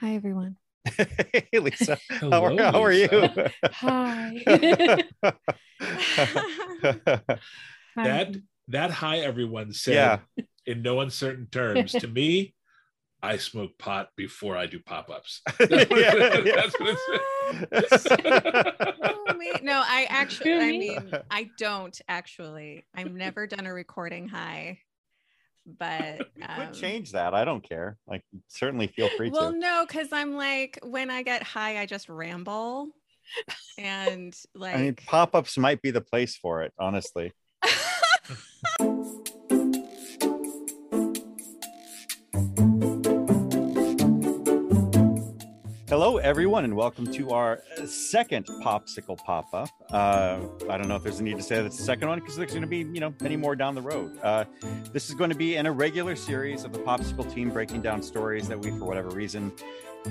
Hi, everyone. hey, Lisa. how Hello, are, how are you? Hi. That that hi everyone said yeah. in no uncertain terms to me. I smoke pot before I do pop-ups. Yeah, yeah. that's what it said. Oh. No, I actually, I mean, I don't actually. I've never done a recording high, but um, could change that. I don't care. Like, certainly feel free Well, to. no, because I'm like, when I get high, I just ramble, and like, I mean, pop ups might be the place for it, honestly. Hello, everyone, and welcome to our uh, second POPSKL pop up. Uh, I don't know if there's a need to say that's the second one because there's going to be, you know, many more down the road. Uh, this is going to be an irregular series of the POPSKL team breaking down stories that we, for whatever reason,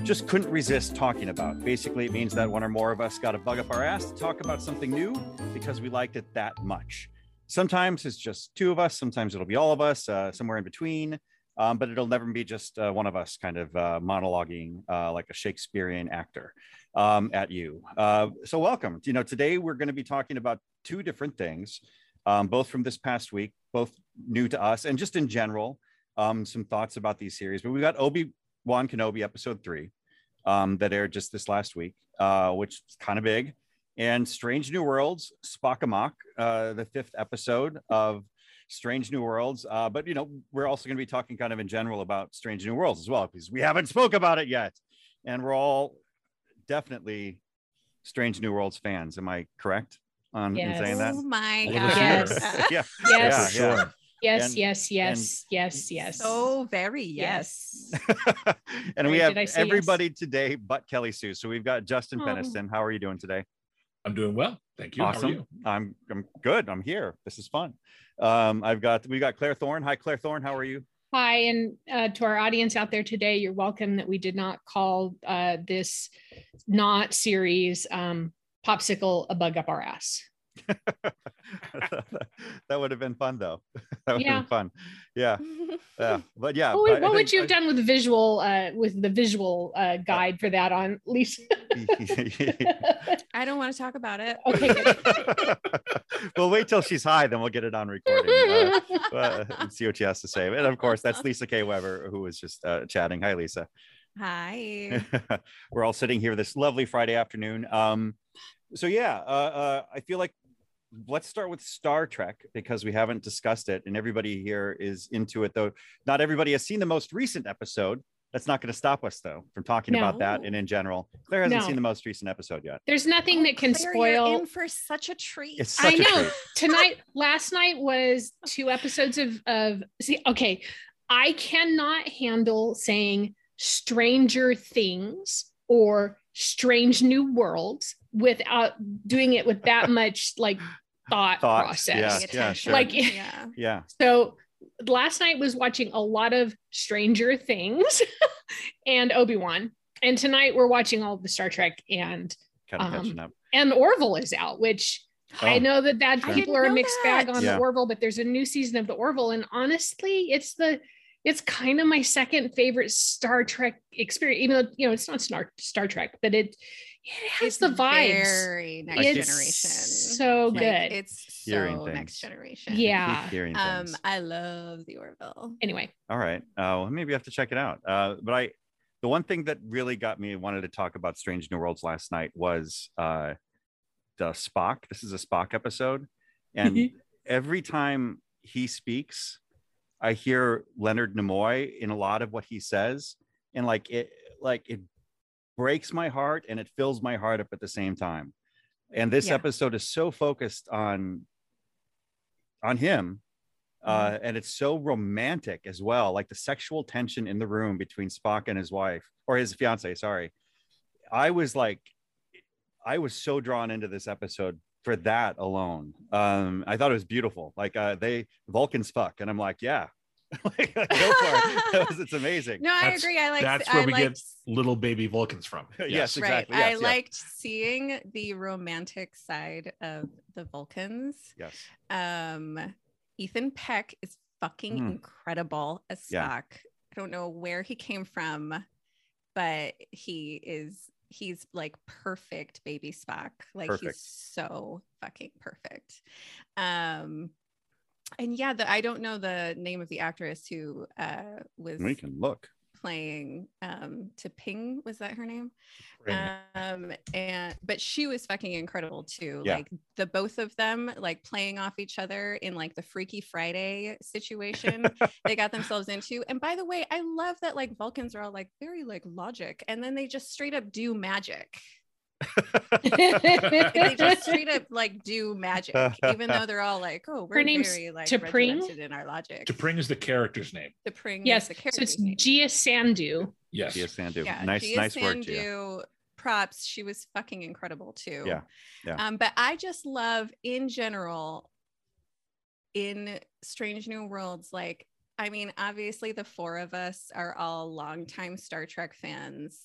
just couldn't resist talking about. Basically, it means that one or more of us got a bug up our ass to talk about something new because we liked it that much. Sometimes it's just two of us, sometimes it'll be all of us, uh, somewhere in between. Um, but it'll never be just uh, one of us kind of uh, monologuing uh, like a Shakespearean actor um, at you. Uh, so, welcome. You know, today we're going to be talking about two different things, um, both from this past week, both new to us, and just in general, um, some thoughts about these series. But we got Obi Wan Kenobi episode three um, that aired just this last week, uh, which is kind of big, and Strange New Worlds, Spock Amok, uh, the fifth episode of Strange New Worlds. Uh, but you know, we're also going to be talking kind of in general about Strange New Worlds as well because we haven't spoke about it yet, and we're all definitely Strange New Worlds fans. Am I correct on in saying that? oh my god, Yes. yeah, Yes. yeah, yeah. Yes, And- yes, yes, yes, yes. so very yes. and we have did I say yes? everybody today but Kelly Sue. So we've got Justin Oh. Peniston. How are you doing today? I'm doing well. Thank you. How are awesome. you? I'm I'm good. I'm here. This is fun. Um, I've got we got Claire Thorne. Hi, Claire Thorne. How are you? Hi, and uh, to our audience out there today, you're welcome that we did not call uh, this not series um, POPSKL a bug up our ass. that would have been fun though. that would Yeah. have been fun. Yeah. Yeah. But yeah. what would, but what would you have done with visual uh, with the visual uh, guide for that on Lisa? I don't want to talk about it. okay, good. we'll wait till she's high, then we'll get it on recording. Uh, uh, and see what she has to say. And of course, that's Lisa K. Weber, who was just uh, chatting. Hi, Lisa. Hi. We're all sitting here this lovely Friday afternoon. Um, so yeah, uh, uh, I feel like let's start with Star Trek because we haven't discussed it, and everybody here is into it. Though not everybody has seen the most recent episode. That's not going to stop us though from talking about that and in general. Claire hasn't No. seen the most recent episode yet. There's nothing Oh, that can Claire, spoil. You're in for such a treat. It's I such a know. treat. Tonight, last night was two episodes of of see. Okay, I cannot handle saying Stranger Things or Strange New Worlds without doing it with that much like thought, Thought, process. yeah, yeah, sure. Like- yeah. Yeah. So last night was watching a lot of Stranger Things and Obi Wan, and tonight we're watching all of the Star Trek and Kind of Um, catching up. and Orville is out, which I Oh, know that that Sure. people are a didn't know mixed bag on Yeah. the Orville, but there's a new season of the Orville, and honestly, it's the it's kind of my second favorite Star Trek experience. Even though you know it's not Star Star Trek, but it it has It's the vibes. Very next It's generation. so Like, good. it's so things. next generation. Yeah. Hearing Um, things. I love the Orville. Anyway, All right. Uh, well, maybe I have to check it out. Uh, but I, the one thing that really got me wanted to talk about Strange New Worlds last night was uh, the Spock. This is a Spock episode, and every time he speaks, I hear Leonard Nimoy in a lot of what he says, and like it, like it breaks my heart and it fills my heart up at the same time. And this Yeah. episode is so focused on on him uh, and it's so romantic as well like the sexual tension in the room between spock and his wife or his fiance sorry i was like i was so drawn into this episode for that alone um i thought it was beautiful like uh they vulcans fuck and i'm like yeah like, go for it That was- it's amazing No, I agree. I like. That's I where we liked, get little baby Vulcans from. Yes. Right. exactly. I Yes, yes. liked seeing the romantic side of the Vulcans. yes Um, Ethan Peck is fucking Mm. incredible as Spock. Yeah. I don't know where he came from, but he is he's like perfect baby Spock. Like Perfect. he's so fucking perfect. Um and yeah, the, I don't know the name of the actress who uh was We can look. playing um T'Pring was that her name? Um and but she was fucking incredible too Yeah. like the both of them like playing off each other in like the freaky friday situation they got themselves into and by the way i love that like vulcans are all like very like logic and then they just straight up do magic they just straight up like do magic even though they're all like oh we're name's very like T'Pring? regimented in our logic T'Pring is the character's name. T'Pring is yes, the so character's it's name. Gia Sandhu. Yes. Gia Sandhu. yeah, nice, Gia nice work, Gia. Sandhu, Props. She was fucking incredible too. Yeah, yeah. Um, but I just love in general in Strange New Worlds, like, I mean, obviously the four of us are all longtime Star Trek fans.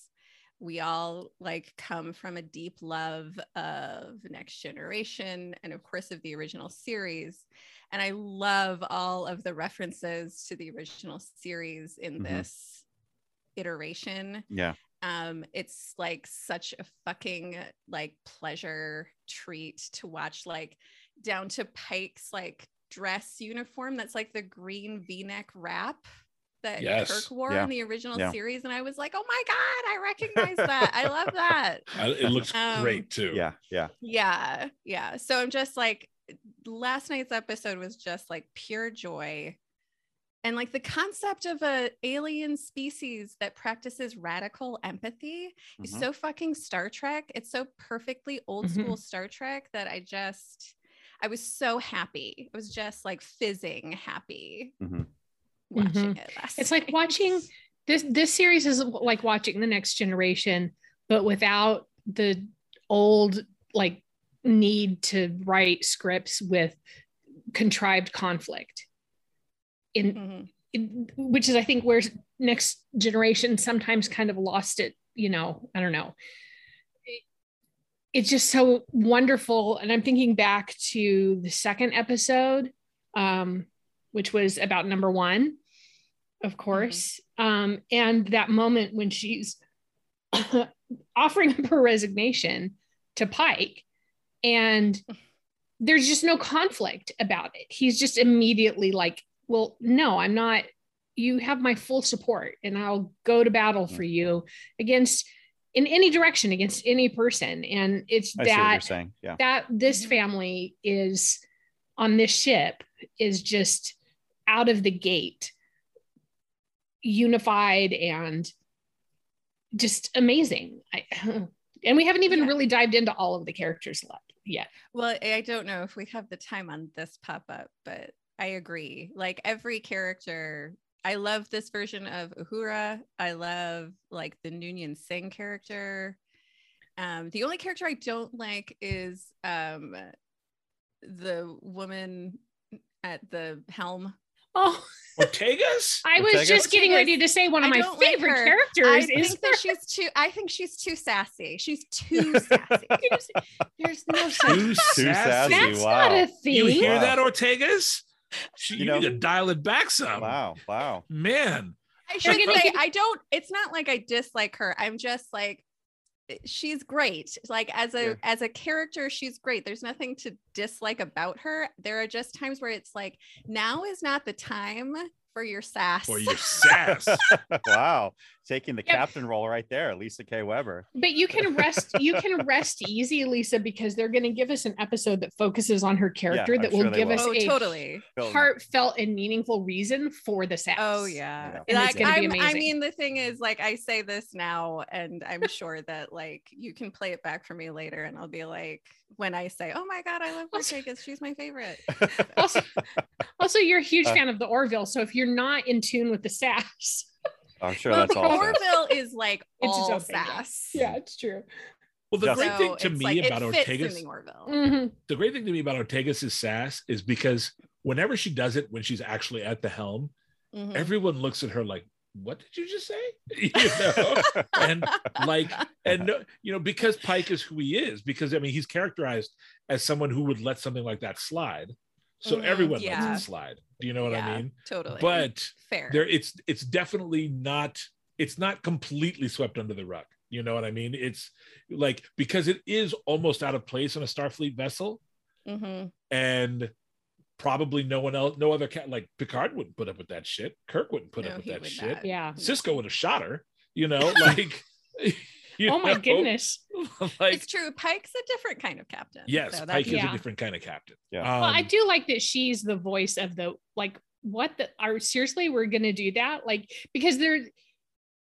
We all like come from a deep love of Next Generation and, of course, of the original series. And I love all of the references to the original series in Mhm. this iteration Yeah. um it's like such a fucking like pleasure treat to watch like down to pike's like dress uniform that's like the green v-neck wrap that Yes. kirk wore Yeah. in the original Yeah. series and i was like oh my god i recognize that i love that I- it looks Um, great too. Yeah. Yeah. yeah yeah so i'm just like last night's episode was just like pure joy and like the concept of a alien species that practices radical empathy is Mhm. so fucking star trek it's so perfectly old Mhm. school star trek that i just i was so happy it was just like fizzing happy Mhm. Watching it last It's like watching this this series is like watching the next generation, but without the old like need to write scripts with contrived conflict. In, Mhm. in which is I think where next generation sometimes kind of lost it, you know, I don't know. It's just so wonderful. And I'm thinking back to the second episode, um, which was about number one, of course. Um, and that moment when she's offering up her resignation to Pike, and there's just no conflict about it. He's just immediately like, Well, no, I'm not. You have my full support, and I'll go to battle for you against in any direction against any person. And it's I that saying. Yeah. that this Mhm. family is on this ship is just out of the gate unified and just amazing I, and we haven't even Yeah. really dived into all of the characters yet Well, I don't know if we have the time on this pop up, but I agree. Like every character, I love this version of Uhura. I love like the Noonien Singh character. Um, the only character I don't like is um, the woman at the helm. Oh Ortegas? i was Ortega's- just getting Ortega's- ready to say one of I my don't like favorite her. characters I is think that she's too. I think she's too sassy. She's too sassy. there's no such Too Too sassy. sassy. that's wow. not a thing You hear Wow. that, Ortegas? She, You you know- need to dial it back some. Wow. Wow. Man. I should say I don't. It's not like I dislike her. I'm just like Eh, she's great. Like as a Yeah. as a character, she's great. There's nothing to dislike about her. There are just times where it's like now is not the time for your sass. For your sass. wow. Taking the Yep. captain role right there, Lisa K. Weber. But you can rest you can rest easy, Lisa, because they're going to give us an episode that focuses on her character I'm that sure will they give will. us oh, a totally. heartfelt and meaningful reason for the sass. Oh yeah. And it's Like gonna be I'm, I mean, the thing is, like, I say this now, and I'm sure that like you can play it back for me later, and I'll be like, when I say, "Oh my god, I love Also- Ortegas. She's my favorite." Also, also, you're a huge Uh, fan of the Orville, so if you're not in tune with the sass, I'm sure well, that's all. sass. Orville is like It's its all own thing, yeah. it's true. Well, the Yeah. great So thing to me like, about Ortegas, the Orville. Mhm. the great thing to me about Ortegas' is sass is because whenever she does it when she's actually at the helm, Mhm. everyone looks at her like, "What did you just say?" you know, and like, and no- you know, because Pike is who he is, because I mean, he's characterized as someone who would let something like that slide. So Mhm, everyone yeah. lets it slide. Do you know what I mean? Totally. But fair. there, it's it's definitely not it's not completely swept under the rug. You know what I mean? It's like because it is almost out of place on a Starfleet vessel, Mhm. and probably no one else, no other cat like Picard wouldn't put up with that shit. Kirk wouldn't put No, up with that shit. not. Yeah. Sisko would have shot her. You know, like. you oh my know, goodness. Like it's true. Pike's a different kind of captain. yes, so Pike is Yeah. a different kind of captain. Yeah. Um, well, I do like that she's the voice of the like what the are seriously we're gonna do that like because there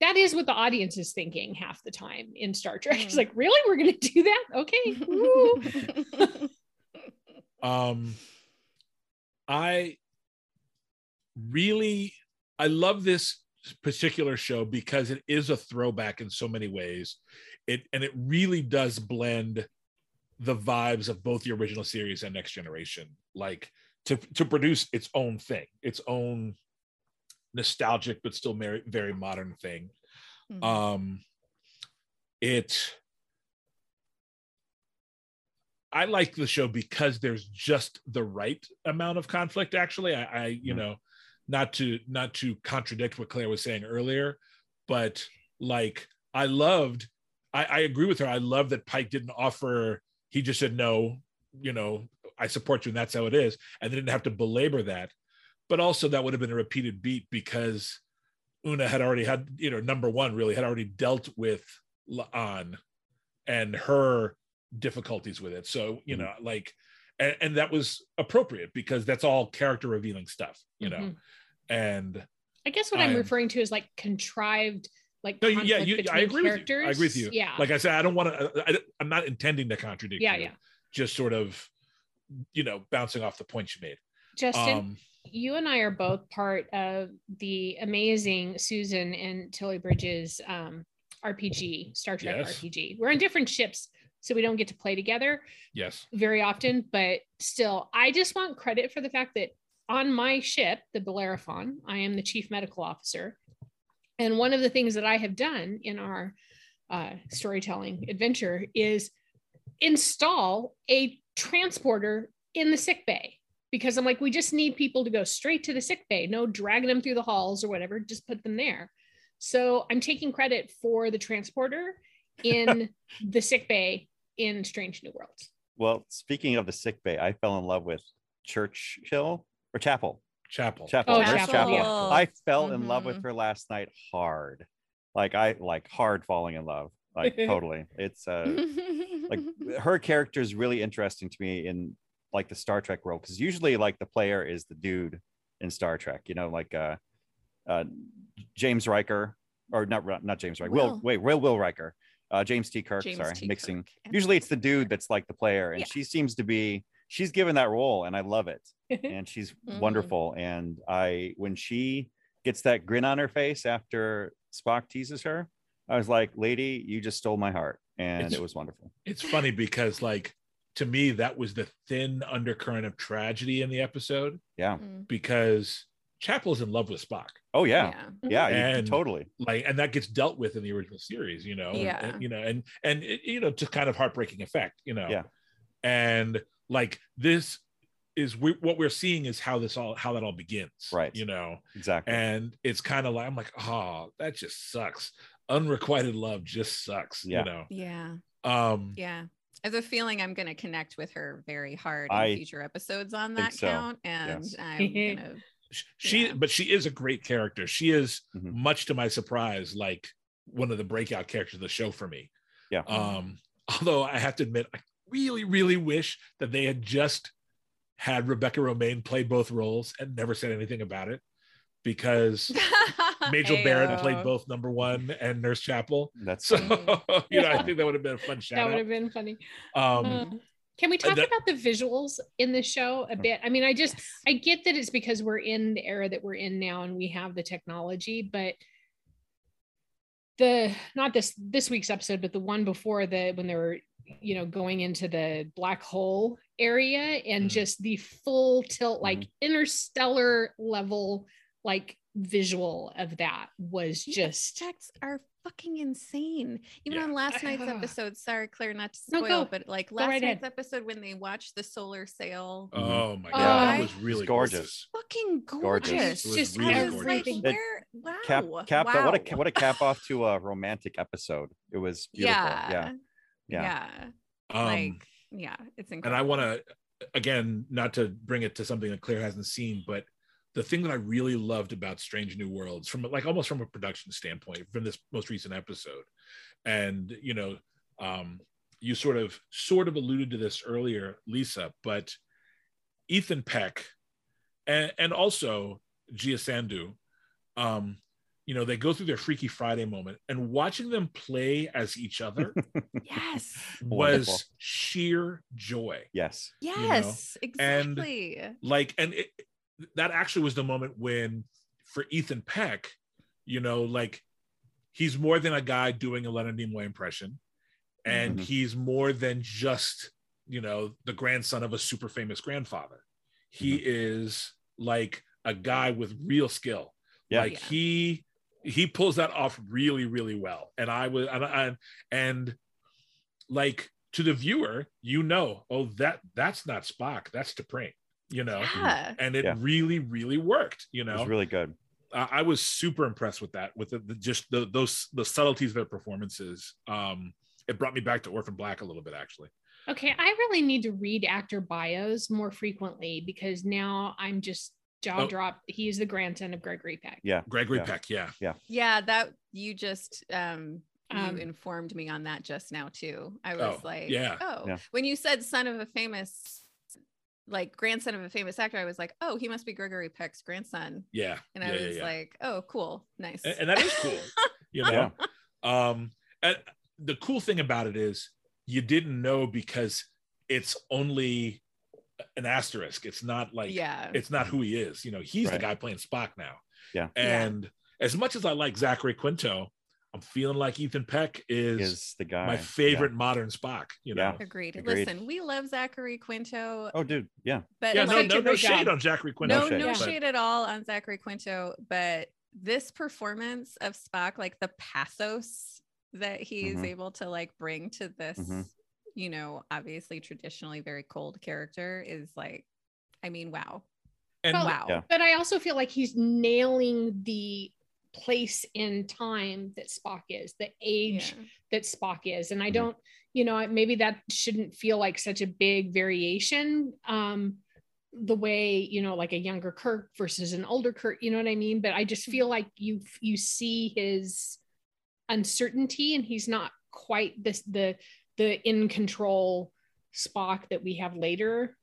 that is what the audience is thinking half the time in Star Trek. It's Mm. like really we're gonna do that? Okay. um i really i love this particular show because it is a throwback in so many ways it and it really does blend the vibes of both the original series and next generation like to to produce its own thing its own nostalgic but still very very modern thing Mhm. um it i like the show because there's just the right amount of conflict actually i, I you Mhm. know not to not to contradict what claire was saying earlier but like i loved I, I agree with her i love that pike didn't offer he just said no you know i support you and that's how it is and they didn't have to belabor that but also that would have been a repeated beat because Una had already had, you know, number one really had already dealt with La'an and her difficulties with it. So, you know, like, and, and that was appropriate because that's all character revealing stuff, you know. Mhm. And I guess what I'm I'm- referring to is like contrived like no, yeah, you, I agree with you. characters. I agree with you. Yeah. Like I said, I don't want to. I'm not intending to contradict. Yeah, you, yeah. Just sort of, you know, bouncing off the points you made. Justin, Um, you and I are both part of the amazing Susan and Tilly Bridges um, RPG, Star Trek Yes. RPG. We're on different ships, so we don't get to play together yes. very often, but still, I just want credit for the fact that on my ship, the Bellerophon, I am the chief medical officer. And one of the things that I have done in our uh, storytelling adventure is install a transporter in the sick bay because I'm like, we just need people to go straight to the sick bay, no dragging them through the halls or whatever, just put them there. So I'm taking credit for the transporter in the sick bay in Strange New Worlds. Well, speaking of the sick bay, I fell in love with Churchill or Chapel. Chapel. Chapel. Oh, Chapel, Chapel. yeah. I fell in love with Mhm. her last night hard. Like I like hard falling in love. Like totally. It's uh like her character is really interesting to me in like the Star Trek world because usually like the player is the dude in Star Trek, you know, like uh, uh James Riker or not not James Riker. Will, Will. wait, Will Will Riker. Uh James T. Kirk, James sorry, T. mixing. Kirk. Usually it's the dude that's like the player, and Yeah. she seems to be she's given that role, and I love it. And she's Mhm. wonderful. And I when she gets that grin on her face after Spock teases her, I was like, lady, you just stole my heart. And It's- it was wonderful. it's funny because like to me that was the thin undercurrent of tragedy in the episode Yeah. Mm, because Chapel's in love with Spock. Oh yeah. yeah. Yeah, And- totally. Like and that gets dealt with in the original series, you know. and- Yeah. and, you know, and and it, you know, to kind of heartbreaking effect, you know. Yeah. And like this is we, what we're seeing is how this all how that all begins. Right. You know, Exactly. and it's kind of like I'm like, oh, that just sucks. Unrequited love just sucks. Yeah. You know. Yeah. Um Yeah. I have a feeling I'm going to connect with her very hard I in future episodes on that so. count. And Yes. I'm going to, she Yeah. but she is a great character she is Mhm. much to my surprise like one of the breakout characters of the show for me Yeah. um although i have to admit i really really wish that they had just had Rebecca Romijn play both roles and never said anything about it because Majel Barrett played both number one and nurse chapel That's so Mhm. you know i think that would have been a fun shout. that would have been funny. um Uh, can we talk that- about the visuals in the show a bit? I mean, I just I get that it's because we're in the era that we're in now and we have the technology, but the not this this week's episode, but the one before the when they were you know going into the black hole area and Mhm. just the full tilt like interstellar level like visual of that was The just effects are fucking insane. Even Yeah. on last night's episode, sorry, Claire, not to spoil, go. but like last right night's ahead. episode when they watched the solar sail, Oh my Oh, god, I- that was really It's gorgeous. fucking Gorgeous. gorgeous. It was just really gorgeous. was like, everything. It- where? Wow. cap cap wow. what a what a cap off to a romantic episode. It was beautiful. yeah. Yeah. Yeah. Yeah. Um, like, yeah, it's incredible and. I want to again not to bring it to something that Claire hasn't seen, but the thing that I really loved about Strange New Worlds, from like almost from a production standpoint, from this most recent episode, and you know, um, you sort of sort of alluded to this earlier, Lisa, but Ethan Peck and and also Gia Sandhu, um, you know, they go through their Freaky Friday moment, and watching them play as each other Yes. was Wonderful. sheer joy. Yes. know, Yes. and- exactly. like and it, that actually was the moment when for ethan peck you know like he's more than a guy doing a leonard nimoy impression and Mhm. he's more than just you know the grandson of a super famous grandfather he is like a guy with real skill Yeah. like Yeah. he he pulls that off really really well and i was and, and and like to the viewer you know oh that that's not spock that's T'Pring, you know Yeah. and it Yeah. really really worked you It know was really good. I, I was super impressed with that with the, the just the those the subtleties of their performances um it brought me back to orphan black a little bit actually okay. I really need to read actor bios more frequently because now I'm just jaw Oh. dropped. He is the grandson of Gregory Peck. Yeah. gregory Yeah. peck yeah Yeah, Yeah. that you just um you Um, informed me on that just now too. I was Oh, like, yeah. oh, Yeah. when you said son of a famous like grandson of a famous actor, I was like, oh, he must be Gregory Peck's grandson. yeah And I yeah, was yeah. like, oh, cool, nice. and, and that is cool you know um and the cool thing about it is you didn't know because it's only an asterisk it's not like yeah. it's not who he is you know he's the guy playing spock now Yeah. Yeah. and as much as i like zachary quinto i'm feeling like ethan peck is, Is the guy my favorite modern spock you know Yeah. Agreed. Agreed. Listen, we love Zachary Quinto, Oh, dude. Yeah. but yeah no, no, no shade job. on zachary quinto no, shade. no Yeah. shade at all on Zachary Quinto, but this performance of Spock, like the pathos that he's Mhm. able to like bring to this, Mhm. You know, obviously traditionally very cold character is like, I mean, wow, and Well, wow, Yeah. But I also feel like he's nailing the place in time that Spock is, the age Yeah. that Spock is. And I Mhm. don't, you know, maybe that shouldn't feel like such a big variation. Um, the way, you know, like a younger Kirk versus an older Kirk, you know what I mean? But I just feel like you you see his uncertainty and he's not quite this the the in control Spock that we have later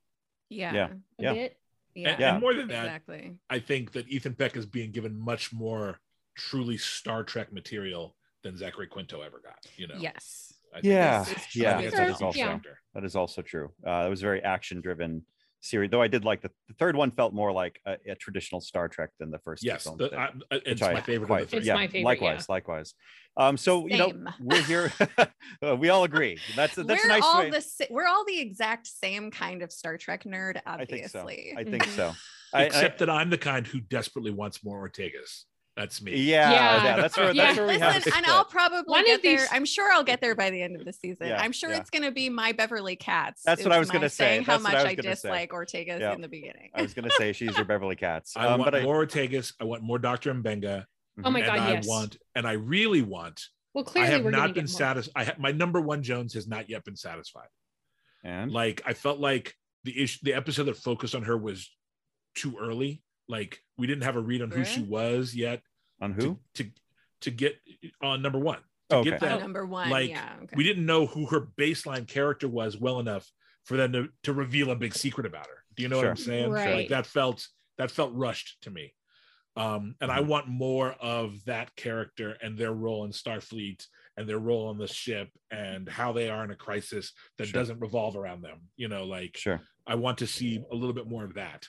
yeah, Yeah. a Yeah. bit. yeah, and, Yeah. and more than that exactly. i think that ethan peck is being given much more truly star trek material than zachary quinto ever got you know Yes, I think Yeah. that's- This Yeah. I think that's a Sure. huge Yeah. That is also true. Uh, it was very action driven series, though I did like the, the third one felt more like a, a traditional Star Trek than the first yes films the, did, I, it's which I my favorite quite- of the three. It's yeah, my favorite, Likewise, likewise. Um, so you know we're here. uh, we all agree. That's that's we're a nice all way. the we're all the exact same kind of Star Trek nerd, Obviously, I think so. obviously. I think so. I- I- except that i'm the kind who desperately wants more ortegas that's me yeah, yeah, Yeah. that's where Yeah. that's where we have. Listen, the and split. I'll probably One of get there. I'm sure I'll get there by the end of the season. Yeah, I'm sure yeah. it's going to be my Beverly Cats. That's what I was gonna say. How That's what much I was I, gonna say. dislike Ortega's Yeah. in the beginning. I was going to say she's your Beverly Cats, i um, want but I, more ortegas i want more dr mbenga Oh my and god, i yes. want and i really want well, clearly, i have we're not been satisfied i ha- my number one jones has not yet been satisfied and like i felt like the issue the episode that focused on her was too early like we didn't have a read on who she was yet on who? to, to get on number one to Okay. get Oh, that number one. like, yeah. Okay. we didn't know who her baseline character was well enough for them to, to reveal a big secret about her do you know what i'm Sure. saying Right. like that felt that felt rushed to me um and i Mhm. want more of that character and their role in starfleet and their role on the ship and how they are in a crisis that Sure. doesn't revolve around them you know like Sure. I want to see a little bit more of that.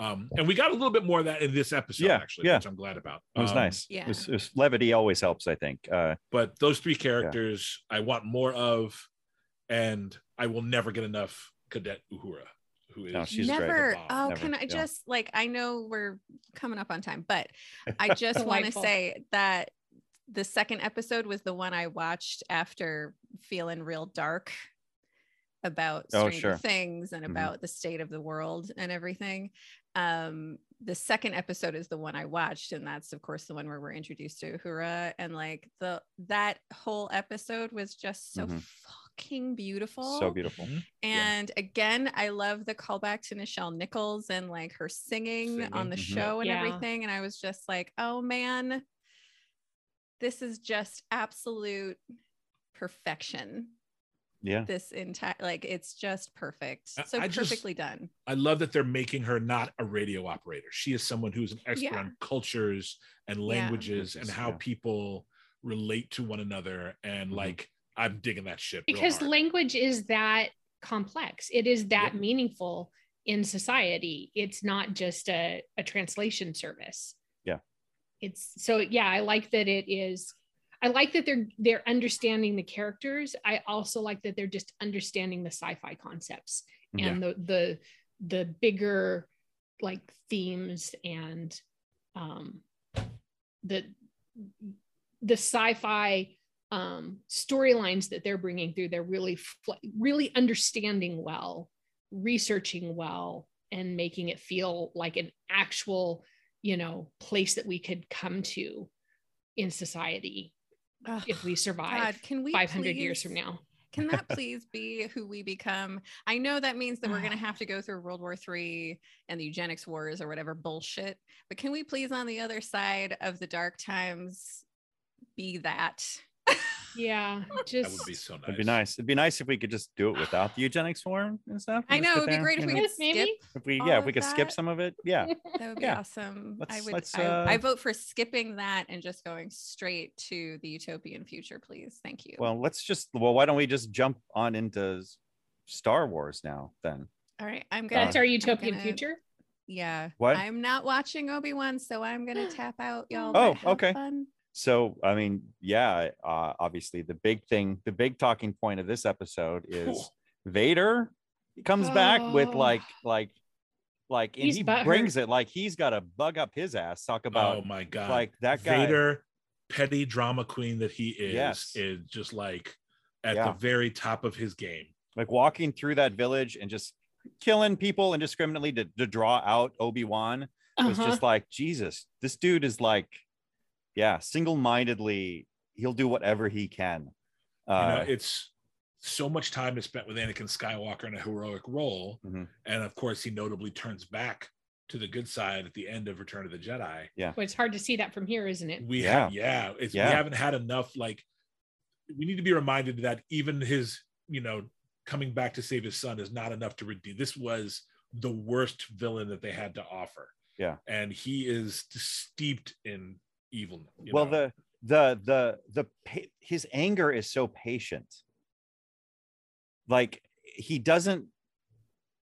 Um, and we got a little bit more of that in this episode, Yeah, actually, yeah. which I'm glad about. It was Um, nice. yeah. It was, it was- levity always helps, I think. Uh, But those three characters, I want more of, and I will never get enough Cadet Uhura. who is No, she's never. Oh, Never, can I yeah. just like I know we're coming up on time, but I just want to say that the second episode was the one I watched after feeling real dark about Oh, Stranger sure. Things and Mhm. about the state of the world and everything. Um, the second episode is the one I watched, and that's of course the one where we're introduced to Uhura, and like the that whole episode was just so Mhm. fucking beautiful. So beautiful. Mhm. And again, I love the callback to Nichelle Nichols and like her singing, on the Singing, mhm. show and Yeah. everything. And I was just like, oh man, this is just absolute perfection. Yeah. This entire, like, it's just perfect. So I just- perfectly done. I love that they're making her not a radio operator. She is someone who's an expert Yeah. on cultures and languages and how Yeah. people relate to one another. And Mhm. like, I'm digging that shit. real because hard. language is that complex it is that Yep. meaningful in society it's not just a, a translation service Yeah. it's so yeah i like that it is i like that they're they're understanding the characters. I also like that they're just understanding the sci-fi concepts and the the the bigger like themes and um the the sci-fi um, storylines that they're bringing through they're really really understanding well researching well and making it feel like an actual you know place that we could come to in society Ugh, if we survive God, can we 500 years from now Can that please be who we become? I know that means that we're going to ah. have to go through World War III and the eugenics wars or whatever bullshit, but can we please, on the other side of the dark times, be that? Yeah that just would be so nice. It'd be nice. It'd be nice if we could just do it without the eugenics form and stuff. I and just know it'd be there, great if we know. could Maybe. skip. If we, yeah, if we could skip some of it, yeah. That would be Yeah. awesome. I Let's- would. let's, I, uh, I vote for skipping that and just going straight to the utopian future, please. Thank you. Well, let's just. Well, why don't we just jump on into Star Wars now? Then all right, I'm gonna. that's our utopian gonna- future Yeah. What? I'm not watching Obi Wan, so I'm gonna tap out, y'all. Oh, okay. fun. So, I mean, yeah, uh, obviously the big thing, the big talking point of this episode is Vader comes back with Oh. like, like, like, and He's he brings it like he's got to bug up his ass. Talk about oh my god, like that guy. Vader, petty drama queen that he is, Yes. is just like at Yeah. the very top of his game. like walking through that village and just killing people indiscriminately to, to draw out Obi Wan. It was Uh-huh. just like Jesus. This dude is like, yeah, single mindedly. He'll do whatever he can. you know, Uh, it's so much time is spent with Anakin Skywalker in a heroic role, Mhm. and of course, he notably turns back to the good side at the end of Return of the Jedi. Yeah, Well, it's hard to see that from here isn't it We Yeah. have, yeah, it's Yeah. we haven't had enough. Like, we need to be reminded that even his, you know, coming back to save his son is not enough to redeem. This was the worst villain that they had to offer. Yeah. and he is steeped in evil. well, know? the the the the his anger is so patient. Like he doesn't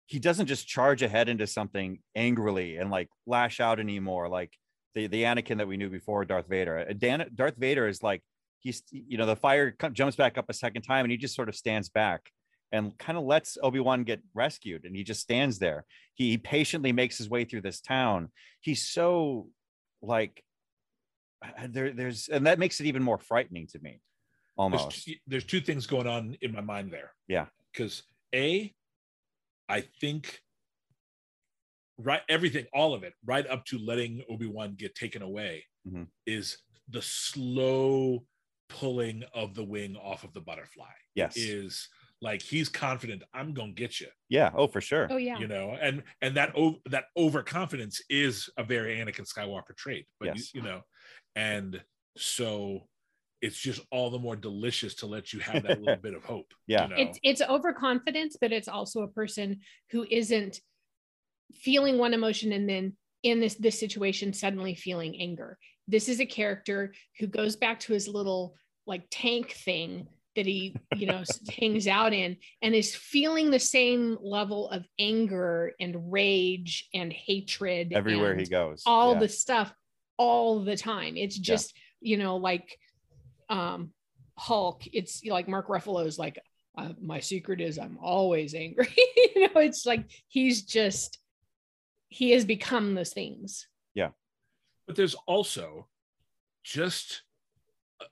he doesn't just charge ahead into something angrily and like lash out anymore like the the Anakin that we knew before Darth Vader. Uh, Dan, Darth Vader is like he's you know the fire jumps back up a second time and he just sort of stands back and kind of lets Obi-Wan get rescued and he just stands there. He, he patiently makes his way through this town. He's so like there there's and that makes it even more frightening to me there's, almost. t- there's two things going on in my mind there. Yeah. Because A, I think right everything, all of it, right up to letting Obi-Wan get taken away, Mhm. is the slow pulling of the wing off of the butterfly. Yes. Is like he's confident, I'm gonna get you, Yeah, oh for sure. oh yeah you know, and and that over that overconfidence is a very Anakin Skywalker trait, but you- you, know, and so it's just all the more delicious to let you have that little bit of hope. Yeah. you know? it's it's overconfidence but it's also a person who isn't feeling one emotion and then in this this situation suddenly feeling anger this is a character who goes back to his little like tank thing that he you know s- hangs out in and is feeling the same level of anger and rage and hatred Everywhere and he goes. all yeah. the stuff all the time. It's Yeah. just, you know, like um Hulk, it's like Mark Ruffalo's like, uh, my secret is I'm always angry. you know, it's like he's just he has become those things. Yeah. But there's also just uh,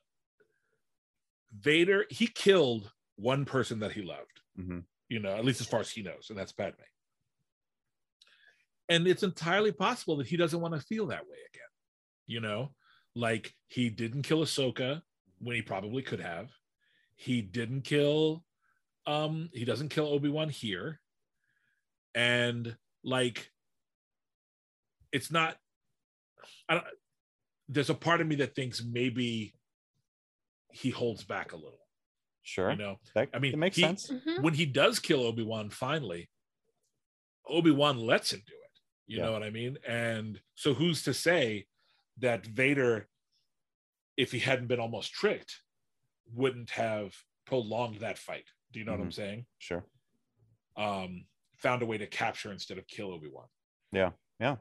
Vader. He killed one person that he loved, Mhm. you know, at least as far as he knows, and that's Padme. And it's entirely possible that he doesn't want to feel that way again. You know, like he didn't kill Ahsoka when he probably could have. He didn't kill. Um, he doesn't kill Obi Wan here, and like, it's not I don't, there's a part of me that thinks maybe he holds back a little. Sure. You know, that, I mean, it makes he- sense. Mhm. when he does kill Obi Wan finally, Obi Wan lets him do it. You Yeah. know what I mean? And so who's to say that Vader, if he hadn't been almost tricked, wouldn't have prolonged that fight? Do you know what I'm saying? Sure. Um, found a way to capture instead of kill Obi Wan. Yeah, yeah.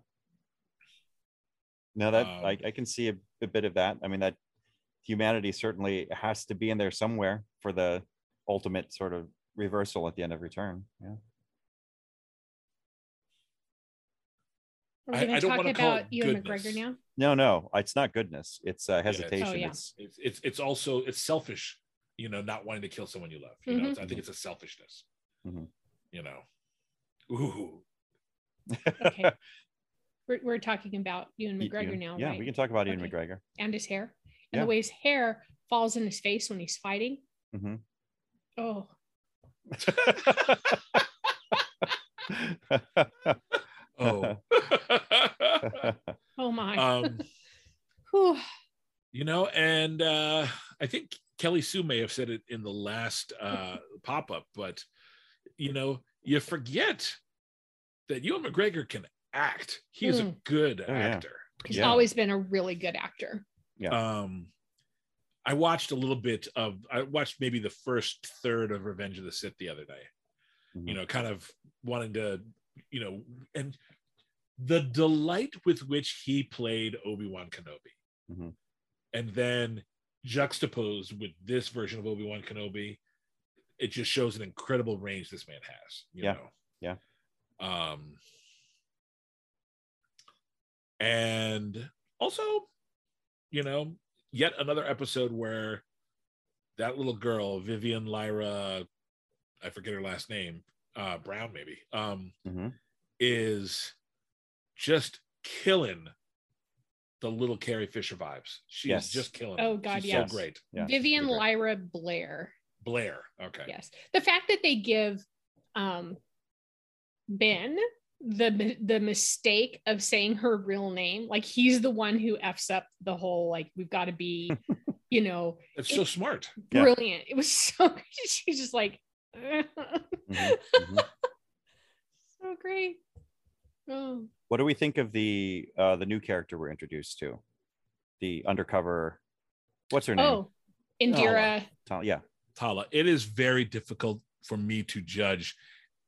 Now that Um, I, I can see a, a bit of that. I mean, that humanity certainly has to be in there somewhere for the ultimate sort of reversal at the end of return. Yeah. Are we I- going to don't talk wanna call about it Ewan goodness. McGregor now? No, no, it's not goodness. It's uh, it's- hesitation. Oh, yeah. It's It's it's it's also it's selfish, you know, not wanting to kill someone you love. You know, Mhm. it's, I think it's a selfishness. Mhm. You know, ooh, Okay. We're, we're talking about Ewan Y- McGregor Ewan- now, Yeah, right? we can talk about Ewan Okay. McGregor. and his hair and Yeah. the way his hair falls in his face when he's fighting. hmm Oh, oh. oh my. um, you know, and uh, I think Kelly Sue may have said it in the last uh, pop up, but you know, you forget that Ewan McGregor can act. He is a Mm. good Oh, yeah. actor. He's Yeah. always been a really good actor. Yeah. Um i watched a little bit of i watched maybe the first third of revenge of the sith the other day you Mhm. know kind of wanting to you know and the delight with which he played obi-wan kenobi Mhm. and then juxtaposed with this version of obi-wan kenobi it just shows an incredible range this man has you Yeah. know Yeah. um and also you know yet another episode where that little girl vivian lyra i forget her last name uh brown maybe um Mhm. is just killing the little carrie fisher vibes she's Yes. just killing Oh. God, She's yes. so great Yeah, Vivian great. Lyra Blair. blair okay Yes. The fact that they give um Ben the the mistake of saying her real name, like he's the one who f's up the whole like we've got to be, you know, it's so smart Yeah. brilliant. It was so she's just like Mhm, mhm. so great. Oh. What do we think of the uh, the new character we're introduced to? The undercover. What's her name? Oh, Indira. Tal- yeah. Tala, it is very difficult for me to judge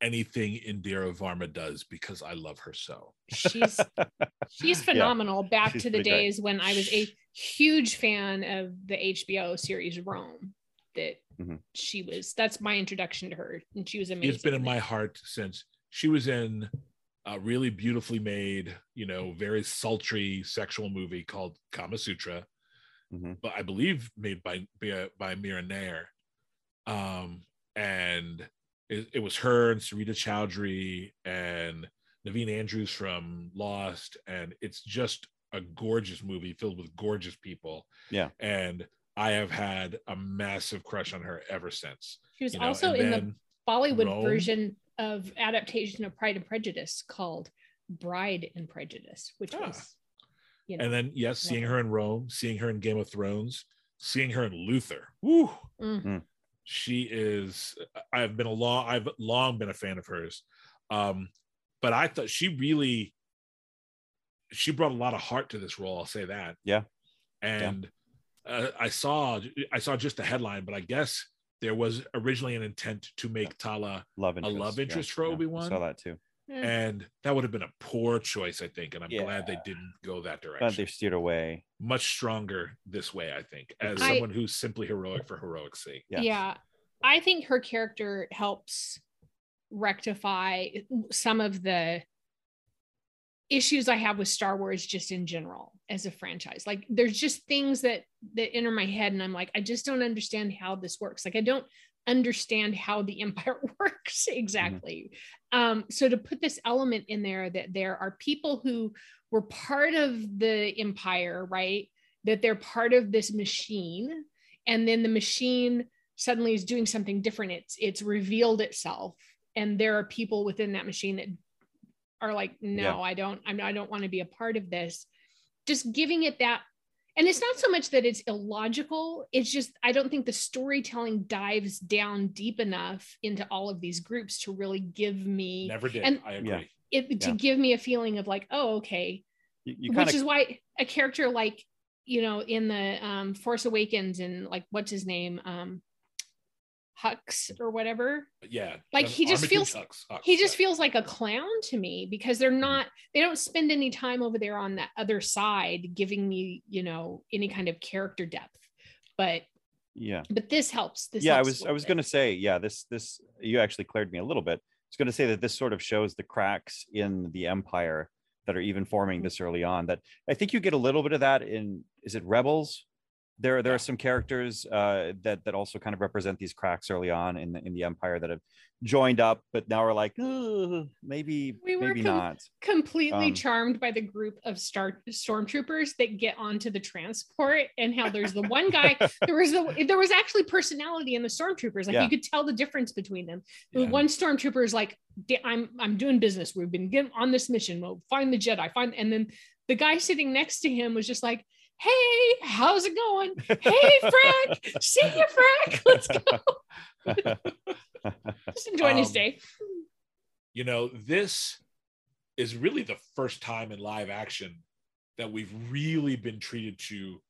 anything Indira Varma does because I love her so. She's she's Yeah. phenomenal. Back she's to the pretty great. days when I was a huge fan of the HBO series Rome. That Mhm. she was. That's my introduction to her, and she was amazing. It's been in my heart since she was in a really beautifully made, you know, very sultry sexual movie called Kama Sutra, Mhm. but I believe made by by, by Mira Nair. Um, and it, it was her and Sarita Choudhury and Naveen Andrews from Lost, and it's just a gorgeous movie filled with gorgeous people. Yeah. and I have had a massive crush on her ever since. She was You know, also and in the Bollywood Rome. version of adaptation of Pride and Prejudice called Bride and Prejudice, which Ah. was, you know, And then, yes, seeing her in Rome, seeing her in Game of Thrones, seeing her in Luther. Woo! Mm. She is. I've been a long. I've long been a fan of hers, um, but I thought she really. She brought a lot of heart to this role. I'll say that. Yeah. And Uh, I saw. I saw just the headline, but I guess there was originally an intent to make Tala, Love interest. love yeah, interest for yeah, Obi-Wan? Saw that too. Eh. and that would have been a poor choice, I think. And I'm glad they didn't go that But direction they steered away. much stronger this way, I think, as I- someone who's simply heroic for heroic's sake. Yes. Yeah. I think her character helps rectify some of the issues I have with Star Wars just in general as a franchise. Like there's just things that that enter my head and I'm like I just don't understand how this works. Like I don't understand how the empire works exactly. Mm-hmm. Um so to put this element in there that there are people who were part of the empire, right? That they're part of this machine and then the machine suddenly is doing something different. It's it's revealed itself and there are people within that machine that are like no yeah. i don't I'm, i don't want to be a part of this. Just giving it that and it's not so much that it's illogical it's just i don't think the storytelling dives down deep enough into all of these groups to really give me never did. and i agree. it, to give me a feeling of like oh okay. You, you which is why a character like you know in the um force awakens and like what's his name um Hux or whatever. Yeah. Like he just feels Hux, Hux, he just yeah. feels like a clown to me because they're mm-hmm. not they don't spend any time over there on that other side giving me, you know, any kind of character depth. But yeah. But this helps. This yeah, helps I was I was going to say, yeah, this this you actually cleared me a little bit. I was going to say that this sort of shows the cracks in the empire that are even forming this early on that I think you get a little bit of that in is it Rebels there there are some characters uh, that that also kind of represent these cracks early on in the, in the empire that have joined up but now are like maybe we were maybe com- not. completely um, charmed by the group of star stormtroopers that get onto the transport and how there's the one guy there was the there was actually personality in the stormtroopers like yeah. you could tell the difference between them. Yeah. one stormtrooper is like i'm i'm doing business. We've been getting on this mission. We'll find the jedi find and then the guy sitting next to him was just like hey, how's it going? Hey, Frank, see you, Frank. Let's go. Just enjoying um, his day. You know, this is really the first time in live action that we've really been treated to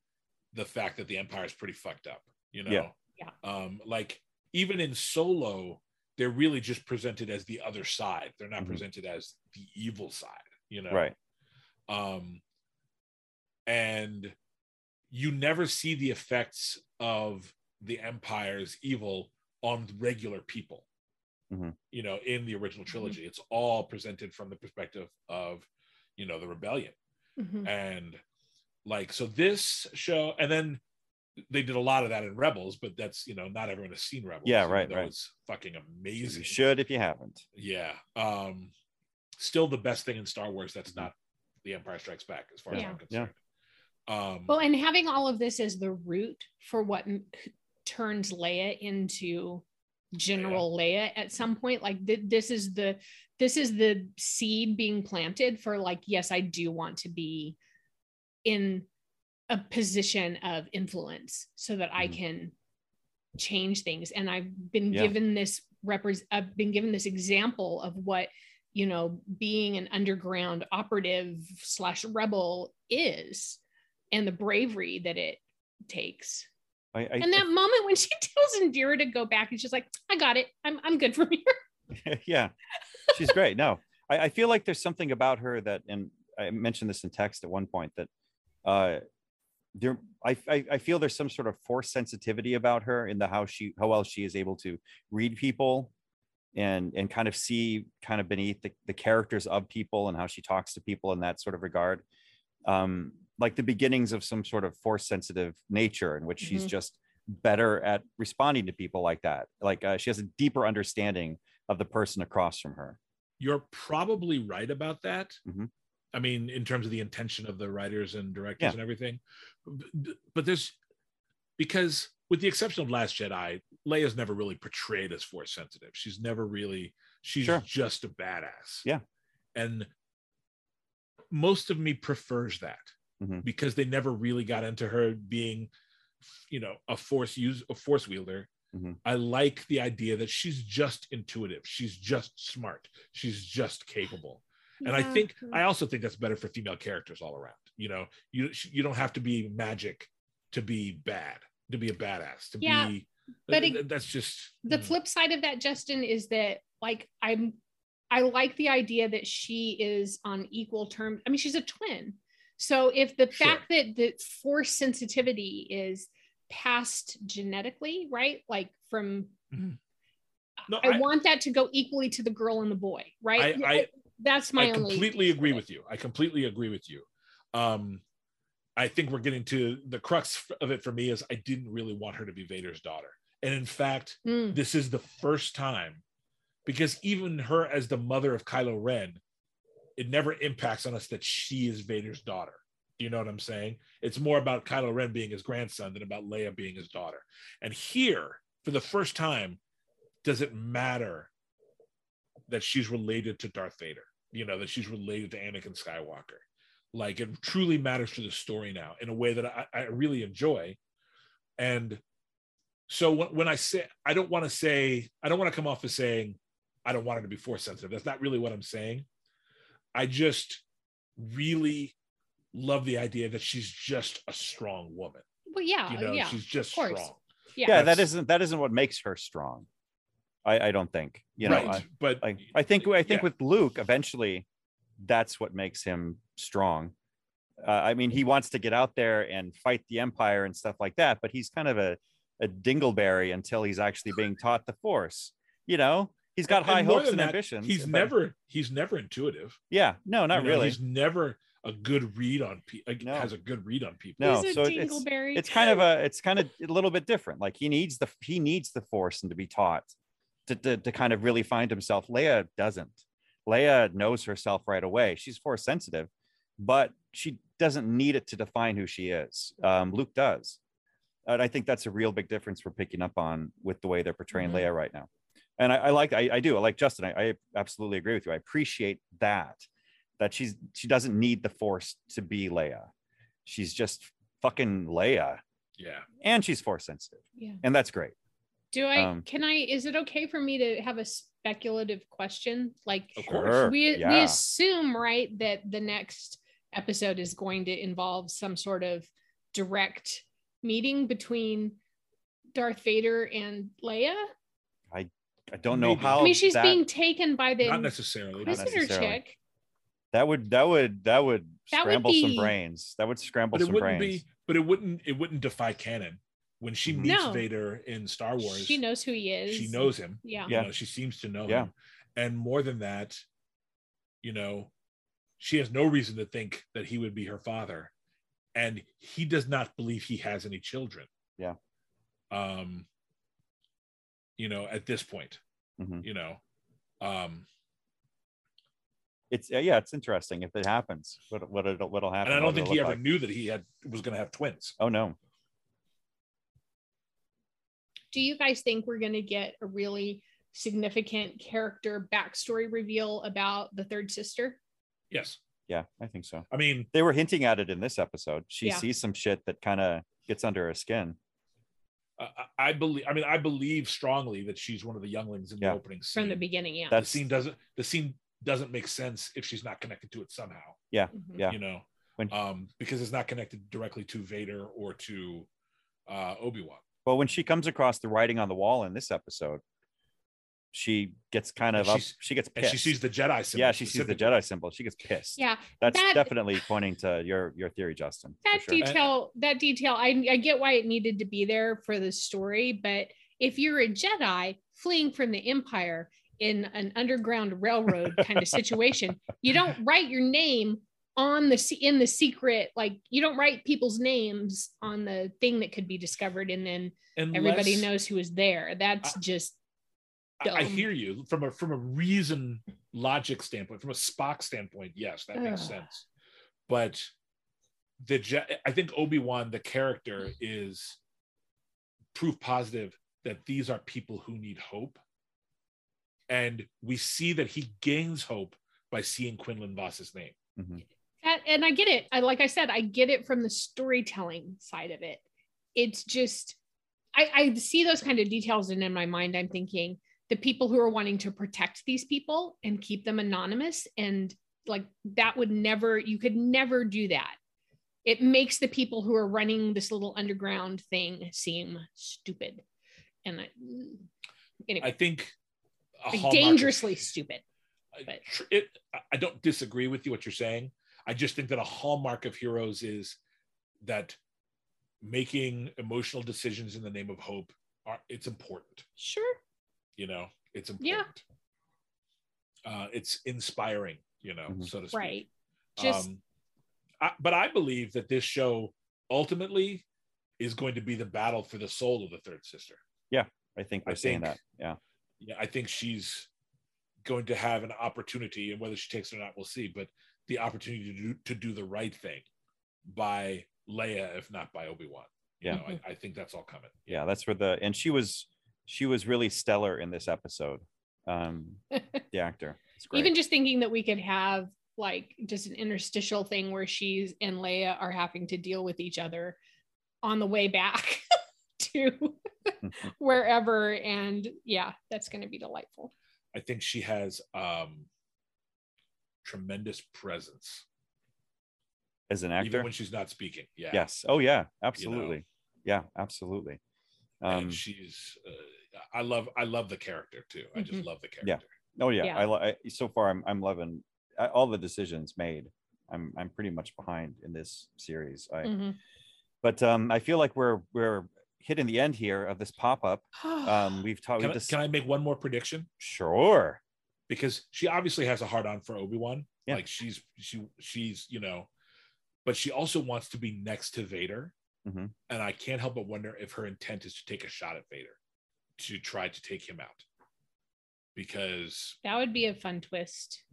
the fact that the empire is pretty fucked up. You know, yeah. yeah. Um, like even in Solo, they're really just presented as the other side. They're not mm-hmm. presented as the evil side. You know, right? Um, and you never see the effects of the empire's evil on regular people mm-hmm. you know in the original trilogy mm-hmm. it's all presented from the perspective of you know the rebellion mm-hmm. and like so this show and then they did a lot of that in rebels but that's you know not everyone has seen rebels yeah right right it's fucking amazing you should if you haven't yeah um still the best thing in star wars that's not the empire strikes back as far yeah. as i'm concerned yeah um, well, and having all of this as the root for what turns Leia into General Leia at some point, like th- this is the this is the seed being planted for like, yes, I do want to be in a position of influence so that mm-hmm. I can change things. And I've been yeah. given this repres I've been given this example of what you know being an underground operative slash rebel is and the bravery that it takes. I, I, and that I, moment when she tells Indira to go back, and she's like, "I got it. I'm I'm good from here." yeah, she's great. No, I, I feel like there's something about her that, and I mentioned this in text at one point that, uh, there I, I, I feel there's some sort of force sensitivity about her in the how she how well she is able to read people and and kind of see kind of beneath the, the characters of people and how she talks to people in that sort of regard um like the beginnings of some sort of force sensitive nature in which mm-hmm. she's just better at responding to people like that like uh, she has a deeper understanding of the person across from her you're probably right about that mm-hmm. i mean in terms of the intention of the writers and directors yeah. and everything but there's because with the exception of last jedi leia's never really portrayed as force sensitive she's never really she's sure. just a badass yeah and most of me prefers that mm-hmm. because they never really got into her being you know a force use a force wielder mm-hmm. i like the idea that she's just intuitive she's just smart she's just capable yeah. and i think i also think that's better for female characters all around you know you you don't have to be magic to be bad to be a badass to yeah, be but it, that's just the mm. flip side of that justin is that like i'm i like the idea that she is on equal terms i mean she's a twin so if the sure. fact that the force sensitivity is passed genetically, right? Like from Mhm. No, I, I- want that to go equally to the girl and the boy, right? I- I- That's my only. I completely piece agree with you. I completely agree with you. Um, I think we're getting to the crux of it for me is I didn't really want her to be Vader's daughter. And in fact, Mm, this is the first time because even her as the mother of Kylo Ren, it never impacts on us that she is Vader's daughter. Do you know what I'm saying? It's more about Kylo Ren being his grandson than about Leia being his daughter. And here, for the first time, does it matter that she's related to Darth Vader? You know, that she's related to Anakin Skywalker. Like it truly matters to the story now in a way that I, I really enjoy. And so when, when I say I don't want to say I don't want to come off as saying I don't want her to be force sensitive. That's not really what I'm saying. I just really love the idea that she's just a strong woman. well, yeah, You know, yeah, she's just strong. yeah. yeah, That's- isn't that isn't what makes her strong. I, I don't think. You know, right. I, but like I think I think yeah. with Luke, eventually, that's what makes him strong. Uh, I mean, he wants to get out there and fight the Empire and stuff like that, but he's kind of a a dingleberry until he's actually being taught the Force. You know, he's got And high more hopes and that, ambitions. He's but- never he's never intuitive. Yeah, no, not You know, really. He's never a good read on people. No. Has a good read on people. No, He's a so it's it's kind of a it's kind of a little bit different. Like he needs the he needs the Force and to be taught to to, to kind of really find himself. Leia doesn't. Leia knows herself right away. She's Force sensitive, but she doesn't need it to define who she is. Um, Luke does, and I think that's a real big difference we're picking up on with the way they're portraying Mhm. Leia right now. And I, I like I, I do I like Justin. I, I absolutely agree with you. I appreciate that that she's she doesn't need the Force to be Leia. She's just fucking Leia, Yeah. and she's Force sensitive, yeah. and that's great. Do I Um, can I is it okay for me to have a speculative question? Like Of course. Sure, we we assume right that the next episode is going to involve some sort of direct meeting between Darth Vader and Leia. I don't know Maybe. how. I mean, she's that, being taken by the Not necessarily. Not necessarily. chick. that would that would that would That would scramble some brains. That would scramble But it some wouldn't brains. be. But it wouldn't. It wouldn't defy canon. When she meets No. Vader in Star Wars, She knows who he is. she knows him. Yeah. You Yeah. know, she seems to know Yeah. him. And more than that, you know, she has no reason to think that he would be her father. And he does not believe he has any children. Yeah. Um, you know, at this point, Mhm. you know. Um, It's uh, yeah, it's interesting if it happens. What what it'll, what'll happen? and I don't think he ever like. knew that he had was gonna have twins. Oh no, Do you guys think we're going to get a really significant character backstory reveal about the third sister? Yes. yeah, I think so. I mean, They were hinting at it in this episode. She Yeah. sees some shit that kind of gets under her skin. I, I believe I mean I believe strongly that she's one of the younglings in Yeah. the opening scene. From the beginning, yeah. the scene doesn't the scene doesn't make sense if she's not connected to it somehow. Mhm. yeah. you know When- um because it's not connected directly to vader or to uh obi-wan Well, when she comes across the writing on the wall in this episode, she gets kind of up. She gets and pissed. she sees the jedi symbol yeah, she sees the. Jedi symbol. She gets pissed. Yeah. that's that- definitely pointing to your your theory, Justin. that sure. detail that detail I, I get why it needed to be there for the story but if you're a jedi fleeing from the empire in an underground railroad kind of situation you don't write your name on the in the secret like you don't write people's names on the thing that could be discovered and then everybody knows who is there that's just I, I hear you from a from a reason logic standpoint from a spock standpoint yes that makes Ugh. sense but the Je- i think obi-wan the character is proof positive that these are people who need hope and we see that he gains hope by seeing quinlan vos's name Mhm. that, and I get it. I like I said, I get it from the storytelling side of it. It's just I, I see those kind of details, and in my mind, I'm thinking the people who are wanting to protect these people and keep them anonymous, and like that would never, you could never do that. It makes the people who are running this little underground thing seem stupid, and I, anyway, i think like hallmark of- dangerously stupid. But- it, I- I don't disagree with you what you're saying. I just think that a hallmark of heroes is that making emotional decisions in the name of hope are it's important Sure. You know it's Yeah. important uh it's inspiring you know Mhm. so to speak Right. Just um I, but i believe that this show ultimately is going to be the battle for the soul of the third sister yeah I think I they're saying think- that. Yeah. yeah i think she's going to have an opportunity and whether she takes it or not we'll see but the opportunity to do to do the right thing by leia if not by obi-wan you Yeah. know, I, I think that's all coming Yeah. That's where the and she was she was really stellar in this episode. Um the actor. Even just thinking that we could have like just an interstitial thing where she's and Leia are having to deal with each other on the way back to wherever and yeah that's going to be delightful I think she has um tremendous presence, as an actor, even actor. when she's not speaking. Yeah. Yes. Oh yeah, absolutely. Yeah, absolutely. Um and she's. Uh, I love. I love the character too. I just Mhm. love the character. Yeah. oh yeah, Yeah. I, li- I so far I'm I'm loving uh, all the decisions made. I'm I'm pretty much behind in this series. I Mhm. but um I feel like we're we're hitting the end here of this pop-up. Um we've talked Can, we I, just can I make one more prediction? sure. Because she obviously has a hard on for Obi Wan. Yeah. Like she's she she's you know, but she also wants to be next to Vader. Mhm. And I can't help but wonder if her intent is to take a shot at Vader, to try to take him out. Because that would be a fun twist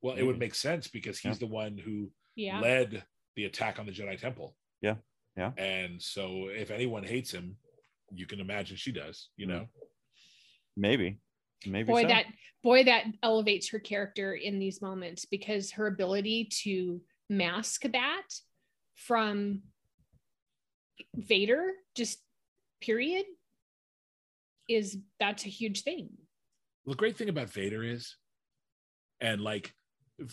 well, it would make sense because he's the one who yeah led the attack on the Jedi Temple. Yeah. Yeah. And so if anyone hates him, you can imagine she does, you Mhm. know. Maybe. Maybe boy so. that boy that elevates her character in these moments because her ability to mask that from Vader just period is that's a huge thing. The great thing about Vader is, and like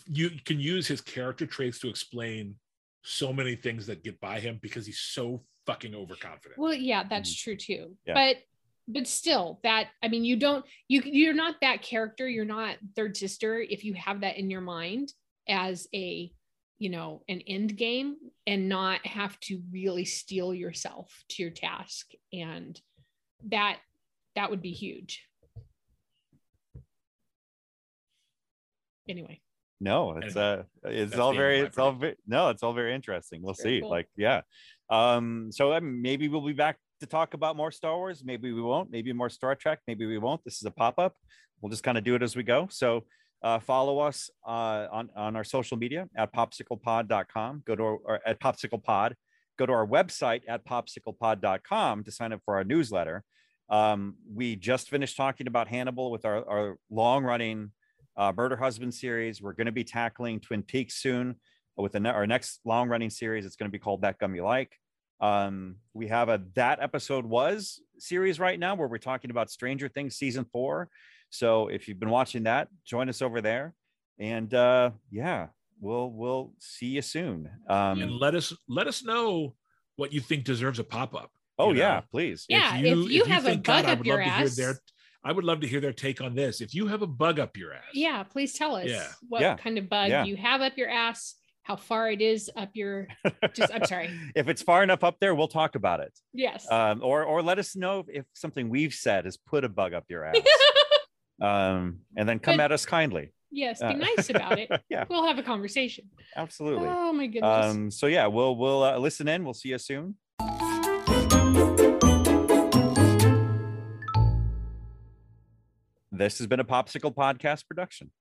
you can use his character traits to explain so many things that get by him because he's so fucking overconfident. Well, yeah, that's true too. Mm-hmm. Yeah. But but still, that I mean, you don't you you're not that character. You're not third sister if you have that in your mind as a you know an end game and not have to really steel yourself to your task. And that that would be huge. Anyway. No it's uh it's That's all very it's all very no it's all very interesting. We'll Very see cool. like yeah. Um so um, maybe we'll be back to talk about more star wars. Maybe we won't. Maybe more star trek. Maybe we won't. This is a pop-up. We'll just kind of do it as we go. So uh, follow us uh, on on our social media at popsklpod.com go to our, at popsklpod go to our website at popsklpod.com to sign up for our newsletter um, we just finished talking about hannibal with our, our long running uh, Murder Husband series. We're going to be tackling Twin Peaks soon with ne- our next long running series. It's going to be called That Gum You Like. Um, we have a That Episode Was series right now where we're talking about Stranger Things season four. So if you've been watching that, join us over there. And uh, yeah, we'll we'll see you soon. Um, and let us let us know what you think deserves a pop-up. oh you yeah, know. please. Yeah, if you have a think, bug I up would your love to ass- hear their I would love to hear their take on this. If you have a bug up your ass, yeah please tell us Yeah. what Yeah. kind of bug Yeah. you have up your ass how far it is up your just i'm sorry if it's far enough up there, we'll talk about it. yes Um, or or let us know if, if something we've said has put a bug up your ass. Um, and then come at us kindly. yes be Uh, nice about it yeah, we'll have a conversation absolutely. oh my goodness Um, so yeah, we'll we'll uh, listen in. We'll see you soon. This has been a POPSKL Podcast production.